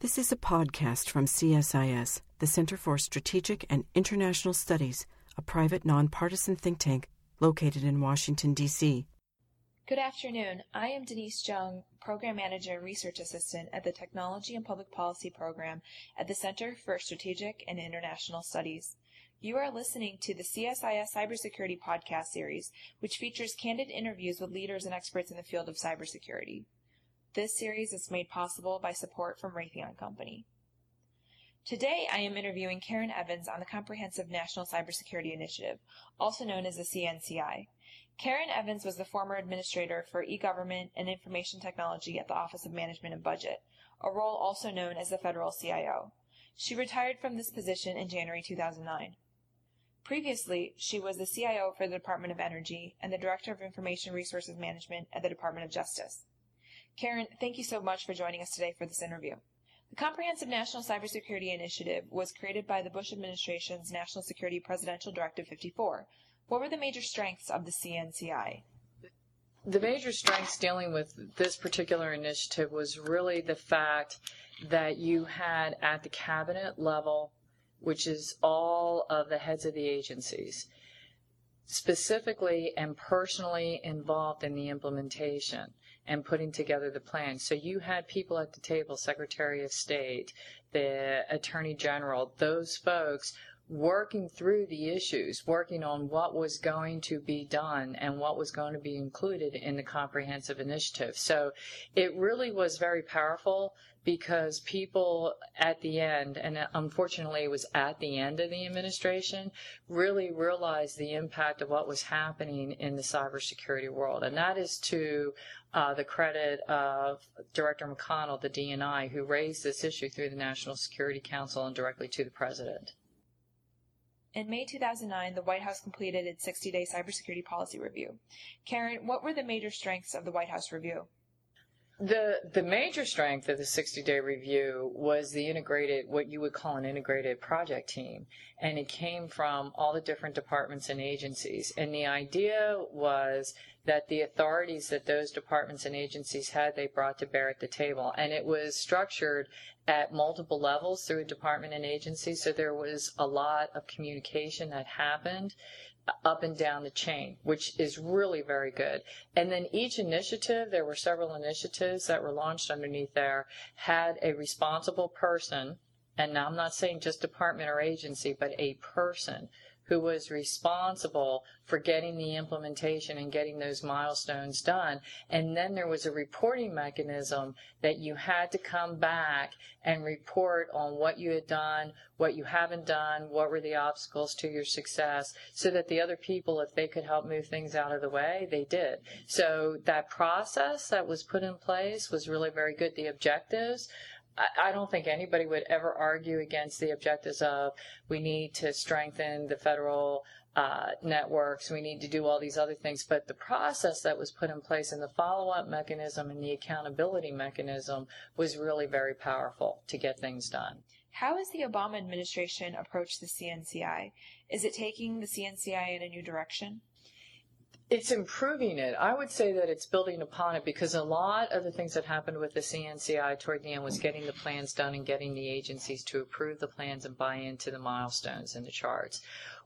This is a podcast from CSIS, the Center for Strategic and International Studies, a private nonpartisan think tank located in Washington, D.C. Good afternoon. I am Denise Zheng, Program Manager and Research Assistant at the Technology and Public Policy Program at the Center for Strategic and International Studies. You are listening to the CSIS Cybersecurity Podcast Series, which features candid interviews with leaders and experts in the field of cybersecurity. This series is made possible by support from Raytheon Company. Today, I am interviewing Karen Evans on the Comprehensive National Cybersecurity Initiative, also known as the CNCI. Karen Evans was the former administrator for e-government and information technology at the Office of Management and Budget, a role also known as the federal CIO. She retired from this position in January 2009. Previously, she was the CIO for the Department of Energy and the Director of Information Resources Management at the Department of Justice. Karen, thank you so much for joining us today for this interview. The Comprehensive National Cybersecurity Initiative was created by the Bush administration's National Security Presidential Directive 54. What were the major strengths of the CNCI? The major strengths dealing with this particular initiative was really the fact that you had at the cabinet level, which is all of the heads of the agencies, specifically and personally involved in the implementation and putting together the plan. So you had people at the table, Secretary of State, the Attorney General, those folks working through the issues, working on what was going to be done and what was going to be included in the comprehensive initiative. So it really was very powerful because people at the end, and unfortunately it was at the end of the administration, really realized the impact of what was happening in the cybersecurity world. And that is to uh, the credit of Director McConnell, the DNI, who raised this issue through the National Security Council and directly to the President. In May 2009, the White House completed its 60 day cybersecurity policy review. Karen, what were the major strengths of the White House review? The the major strength of the 60 day review was the integrated what you would call an integrated project team. And it came from all the different departments and agencies. And the idea was that the authorities that those departments and agencies had they brought to bear at the table. And it was structured at multiple levels through a department and agency. So there was a lot of communication that happened up and down the chain, which is really very good. And then each initiative, there were several initiatives that were launched underneath there, had a responsible person, and now I'm not saying just department or agency, but a person who was responsible for getting the implementation and getting those milestones done. And then there was a reporting mechanism that you had to come back and report on what you had done, what you haven't done, what were the obstacles to your success, so that the other people, if they could help move things out of the way, they did. So that process that was put in place was really very good. The objectives, I don't think anybody would ever argue against the objectives of we need to strengthen the federal uh, networks, we need to do all these other things. But the process that was put in place and the follow up mechanism and the accountability mechanism was really very powerful to get things done. How has the Obama administration approached the CNCI? Is it taking the CNCI in a new direction? It's improving it. I would say that it's building upon it because a lot of the things that happened with the CNCI toward the end was getting the plans done and getting the agencies to approve the plans and buy into the milestones and the charts.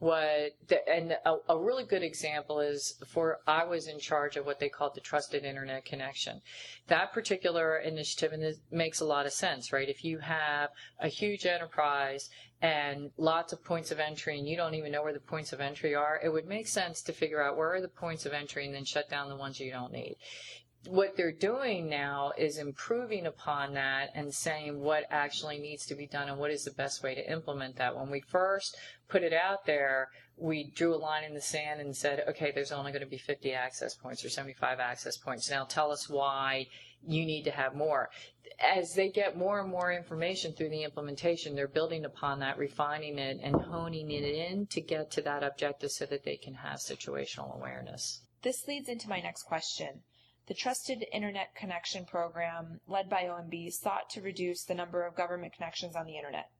What the, and a, a really good example is for I was in charge of what they called the trusted internet connection. That particular initiative and it makes a lot of sense, right? If you have a huge enterprise and lots of points of entry and you don't even know where the points of entry are, it would make sense to figure out where are the points of entry and then shut down the ones you don't need. What they're doing now is improving upon that and saying what actually needs to be done and what is the best way to implement that. When we first put it out there, we drew a line in the sand and said, okay, there's only going to be 50 access points or 75 access points. Now tell us why you need to have more. As they get more and more information through the implementation, they're building upon that, refining it, and honing it in to get to that objective so that they can have situational awareness. This leads into my next question. The Trusted Internet Connection Program, led by OMB, sought to reduce the number of government connections on the Internet.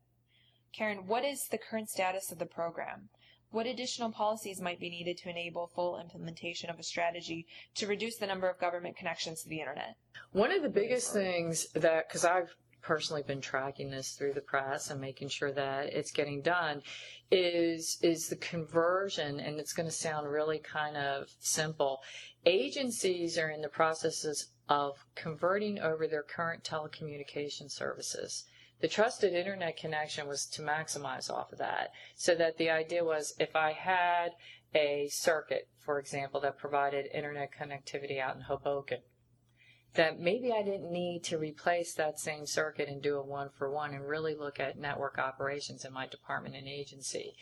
Karen, what is the current status of the program? What additional policies might be needed to enable full implementation of a strategy to reduce the number of government connections to the internet? One of the biggest things that, because I've personally been tracking this through the press and making sure that it's getting done is is the conversion and it's going to sound really kind of simple agencies are in the processes of converting over their current telecommunication services the trusted internet connection was to maximize off of that so that the idea was if i had a circuit for example that provided internet connectivity out in hoboken that maybe I didn't need to replace that same circuit and do a one for one and really look at network operations in my department and agency.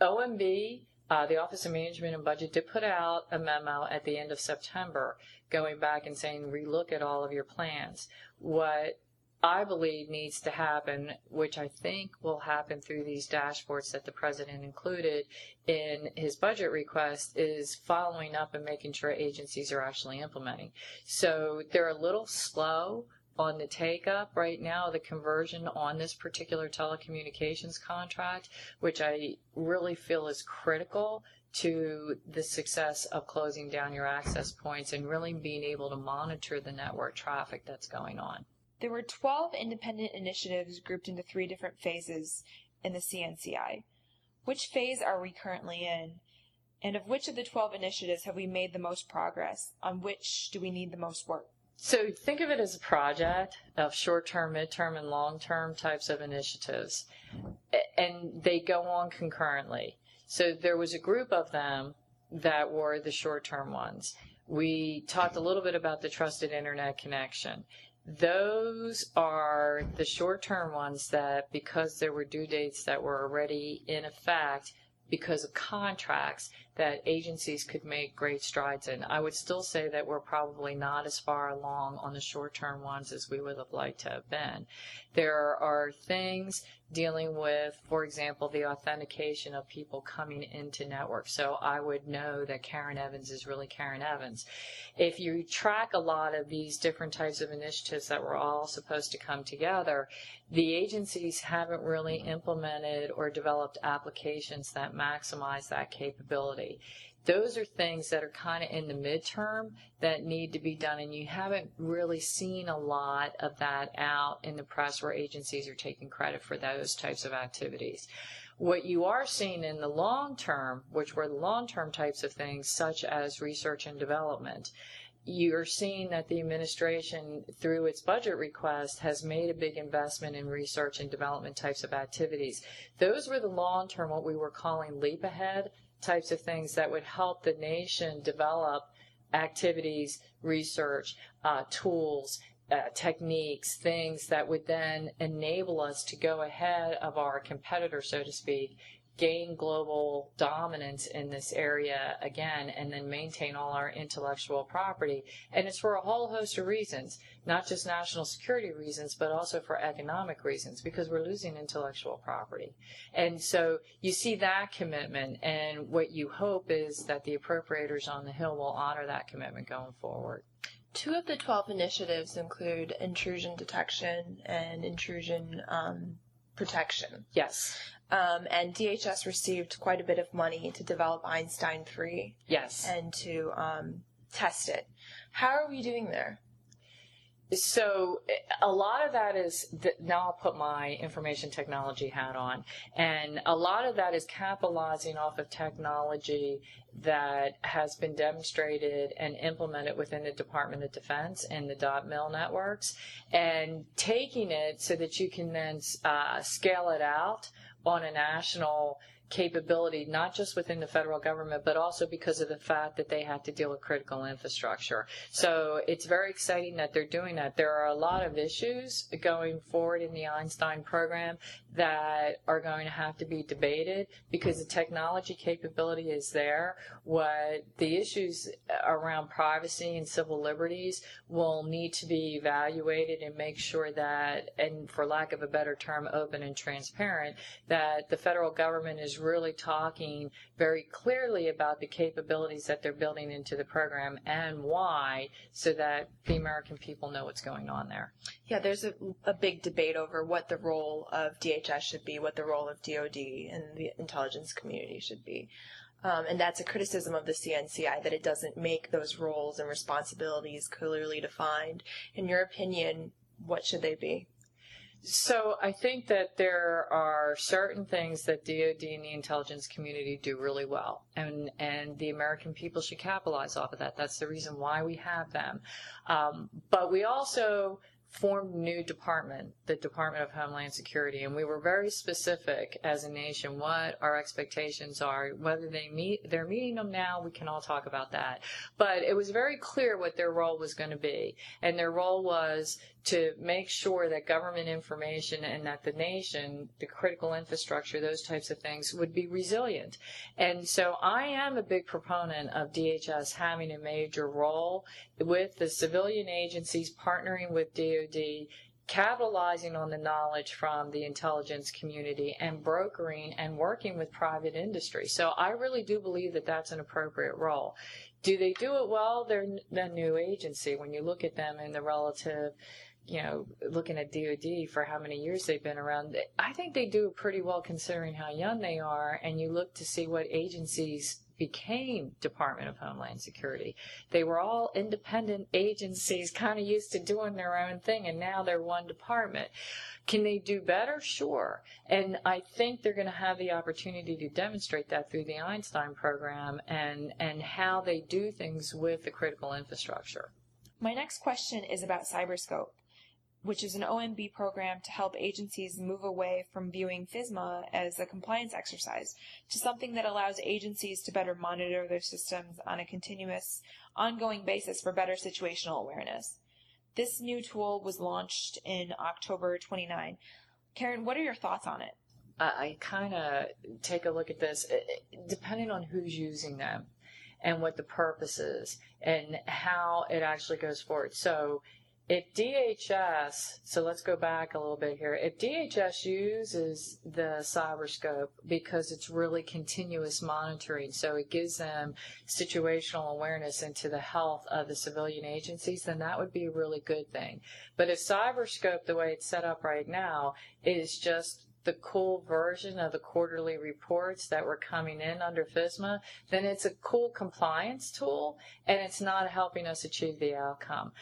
OMB, uh, the Office of Management and Budget, did put out a memo at the end of September going back and saying, relook at all of your plans. What I believe needs to happen, which I think will happen through these dashboards that the president included in his budget request, is following up and making sure agencies are actually implementing. So they're a little slow on the take up right now, the conversion on this particular telecommunications contract, which I really feel is critical to the success of closing down your access points and really being able to monitor the network traffic that's going on. There were 12 independent initiatives grouped into three different phases in the CNCI. Which phase are we currently in? And of which of the 12 initiatives have we made the most progress? On which do we need the most work? So think of it as a project of short term, mid term, and long term types of initiatives. And they go on concurrently. So there was a group of them that were the short term ones. We talked a little bit about the trusted internet connection. Those are the short term ones that, because there were due dates that were already in effect because of contracts, that agencies could make great strides in. I would still say that we're probably not as far along on the short term ones as we would have liked to have been. There are things dealing with, for example, the authentication of people coming into network. So I would know that Karen Evans is really Karen Evans. If you track a lot of these different types of initiatives that were all supposed to come together, the agencies haven't really implemented or developed applications that maximize that capability those are things that are kind of in the midterm that need to be done and you haven't really seen a lot of that out in the press where agencies are taking credit for those types of activities what you are seeing in the long term which were the long term types of things such as research and development you're seeing that the administration, through its budget request, has made a big investment in research and development types of activities. Those were the long term, what we were calling leap ahead types of things that would help the nation develop activities, research, uh, tools, uh, techniques, things that would then enable us to go ahead of our competitor, so to speak, gain global dominance in this area again and then maintain all our intellectual property. And it's for a whole host of reasons, not just national security reasons, but also for economic reasons because we're losing intellectual property. And so you see that commitment and what you hope is that the appropriators on the Hill will honor that commitment going forward. Two of the 12 initiatives include intrusion detection and intrusion um, protection. Yes. Um, and DHS received quite a bit of money to develop Einstein 3. Yes. And to um, test it. How are we doing there? So a lot of that is now I'll put my information technology hat on, and a lot of that is capitalizing off of technology that has been demonstrated and implemented within the Department of Defense and the dot mil networks, and taking it so that you can then uh, scale it out on a national capability, not just within the federal government, but also because of the fact that they have to deal with critical infrastructure. So it's very exciting that they're doing that. There are a lot of issues going forward in the Einstein program that are going to have to be debated because the technology capability is there. What the issues around privacy and civil liberties will need to be evaluated and make sure that, and for lack of a better term, open and transparent, that the federal government is really talking very clearly about the capabilities that they're building into the program and why so that the American people know what's going on there. Yeah, there's a, a big debate over what the role of DHS should be, what the role of DOD and the intelligence community should be. Um, and that's a criticism of the CNCI that it doesn't make those roles and responsibilities clearly defined. In your opinion, what should they be? So I think that there are certain things that DoD and the intelligence community do really well, and and the American people should capitalize off of that. That's the reason why we have them. Um, but we also formed new department, the Department of Homeland Security, and we were very specific as a nation what our expectations are. Whether they meet, they're meeting them now. We can all talk about that. But it was very clear what their role was going to be, and their role was to make sure that government information and that the nation, the critical infrastructure, those types of things would be resilient. And so I am a big proponent of DHS having a major role with the civilian agencies partnering with DoD capitalizing on the knowledge from the intelligence community and brokering and working with private industry. So I really do believe that that's an appropriate role. Do they do it well? They're a new agency. When you look at them in the relative you know, looking at DoD for how many years they've been around, I think they do pretty well considering how young they are. And you look to see what agencies became Department of Homeland Security. They were all independent agencies, kind of used to doing their own thing, and now they're one department. Can they do better? Sure. And I think they're going to have the opportunity to demonstrate that through the Einstein program and, and how they do things with the critical infrastructure. My next question is about Cyberscope which is an OMB program to help agencies move away from viewing FISMA as a compliance exercise to something that allows agencies to better monitor their systems on a continuous, ongoing basis for better situational awareness. This new tool was launched in October 29. Karen, what are your thoughts on it? I kind of take a look at this, depending on who's using them and what the purpose is and how it actually goes forward. So if DHS, so let's go back a little bit here. If DHS uses the cyberscope because it's really continuous monitoring, so it gives them situational awareness into the health of the civilian agencies, then that would be a really good thing. But if cyberscope, the way it's set up right now, is just the cool version of the quarterly reports that were coming in under FISMA, then it's a cool compliance tool and it's not helping us achieve the outcome.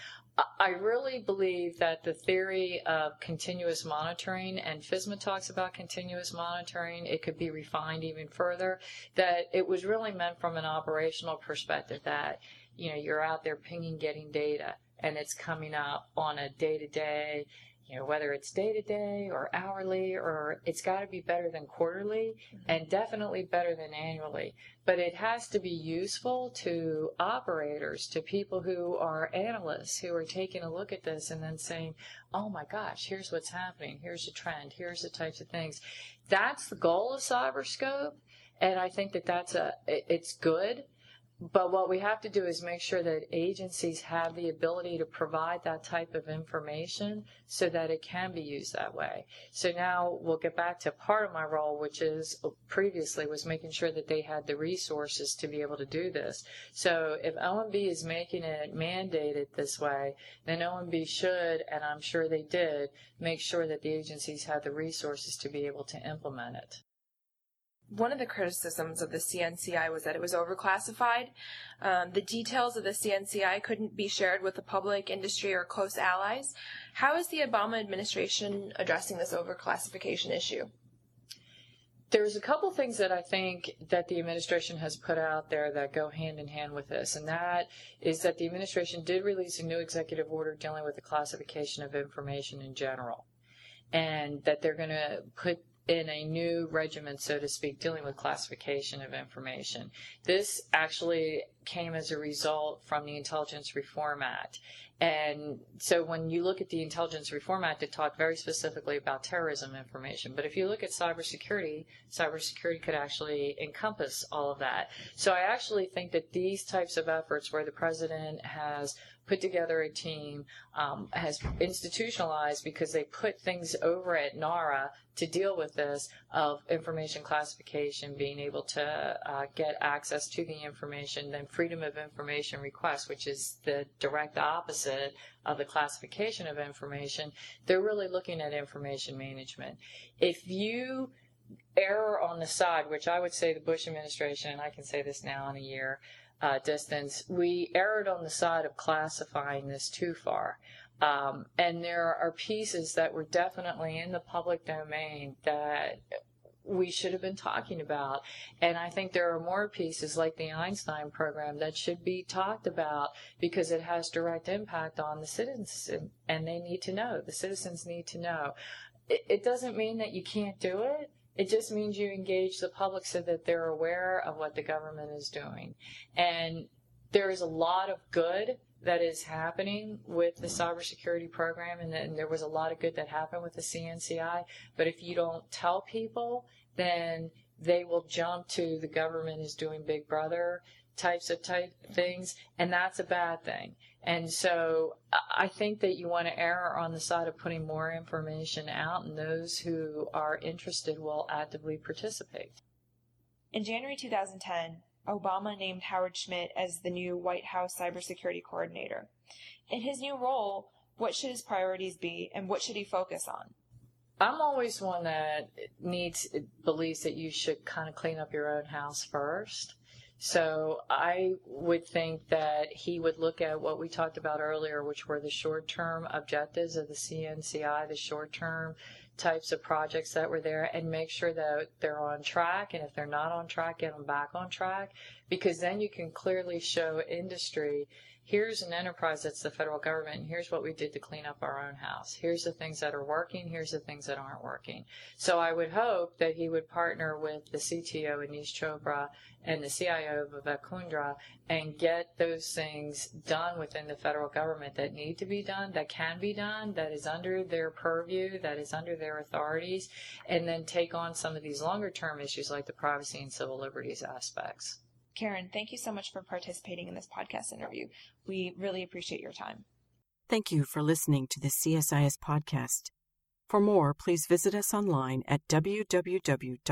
I really believe that the theory of continuous monitoring, and FISMA talks about continuous monitoring, it could be refined even further, that it was really meant from an operational perspective that, you know, you're out there pinging, getting data, and it's coming up on a day to day, you know, whether it's day to day or hourly, or it's got to be better than quarterly mm-hmm. and definitely better than annually. But it has to be useful to operators, to people who are analysts who are taking a look at this and then saying, oh my gosh, here's what's happening. Here's a trend. Here's the types of things. That's the goal of Cyberscope. And I think that that's a, it's good but what we have to do is make sure that agencies have the ability to provide that type of information so that it can be used that way. So now we'll get back to part of my role, which is previously was making sure that they had the resources to be able to do this. So if OMB is making it mandated this way, then OMB should, and I'm sure they did, make sure that the agencies have the resources to be able to implement it one of the criticisms of the CNCI was that it was overclassified. Um, the details of the CNCI couldn't be shared with the public, industry, or close allies. How is the Obama administration addressing this overclassification issue? There's a couple things that I think that the administration has put out there that go hand in hand with this, and that is that the administration did release a new executive order dealing with the classification of information in general, and that they're going to put in a new regimen, so to speak, dealing with classification of information. This actually came as a result from the Intelligence Reform Act. And so when you look at the Intelligence Reform Act, it talked very specifically about terrorism information. But if you look at cybersecurity, cybersecurity could actually encompass all of that. So I actually think that these types of efforts where the president has put together a team, um, has institutionalized because they put things over at NARA to deal with this of information classification, being able to uh, get access to the information, then freedom of information requests, which is the direct opposite of the classification of information. They're really looking at information management. If you err on the side, which I would say the Bush administration, and I can say this now in a year, uh, distance, we erred on the side of classifying this too far. Um, and there are pieces that were definitely in the public domain that we should have been talking about. And I think there are more pieces like the Einstein program that should be talked about because it has direct impact on the citizens and they need to know. The citizens need to know. It, it doesn't mean that you can't do it. It just means you engage the public so that they're aware of what the government is doing. And there is a lot of good that is happening with the cybersecurity program, and, and there was a lot of good that happened with the CNCI. But if you don't tell people, then they will jump to the government is doing Big Brother types of type things, and that's a bad thing. And so I think that you want to err on the side of putting more information out, and those who are interested will actively participate. In January 2010, Obama named Howard Schmidt as the new White House cybersecurity coordinator. In his new role, what should his priorities be and what should he focus on? I'm always one that needs believes that you should kind of clean up your own house first. So I would think that he would look at what we talked about earlier, which were the short-term objectives of the CNCI, the short-term types of projects that were there and make sure that they're on track. And if they're not on track, get them back on track because then you can clearly show industry here's an enterprise that's the federal government and here's what we did to clean up our own house. Here's the things that are working, here's the things that aren't working. So I would hope that he would partner with the CTO Aneesh Chopra and the CIO Vivek Kundra and get those things done within the federal government that need to be done, that can be done, that is under their purview, that is under their authorities, and then take on some of these longer term issues like the privacy and civil liberties aspects. Karen, thank you so much for participating in this podcast interview. We really appreciate your time. Thank you for listening to the CSIS podcast. For more, please visit us online at www.csis.org.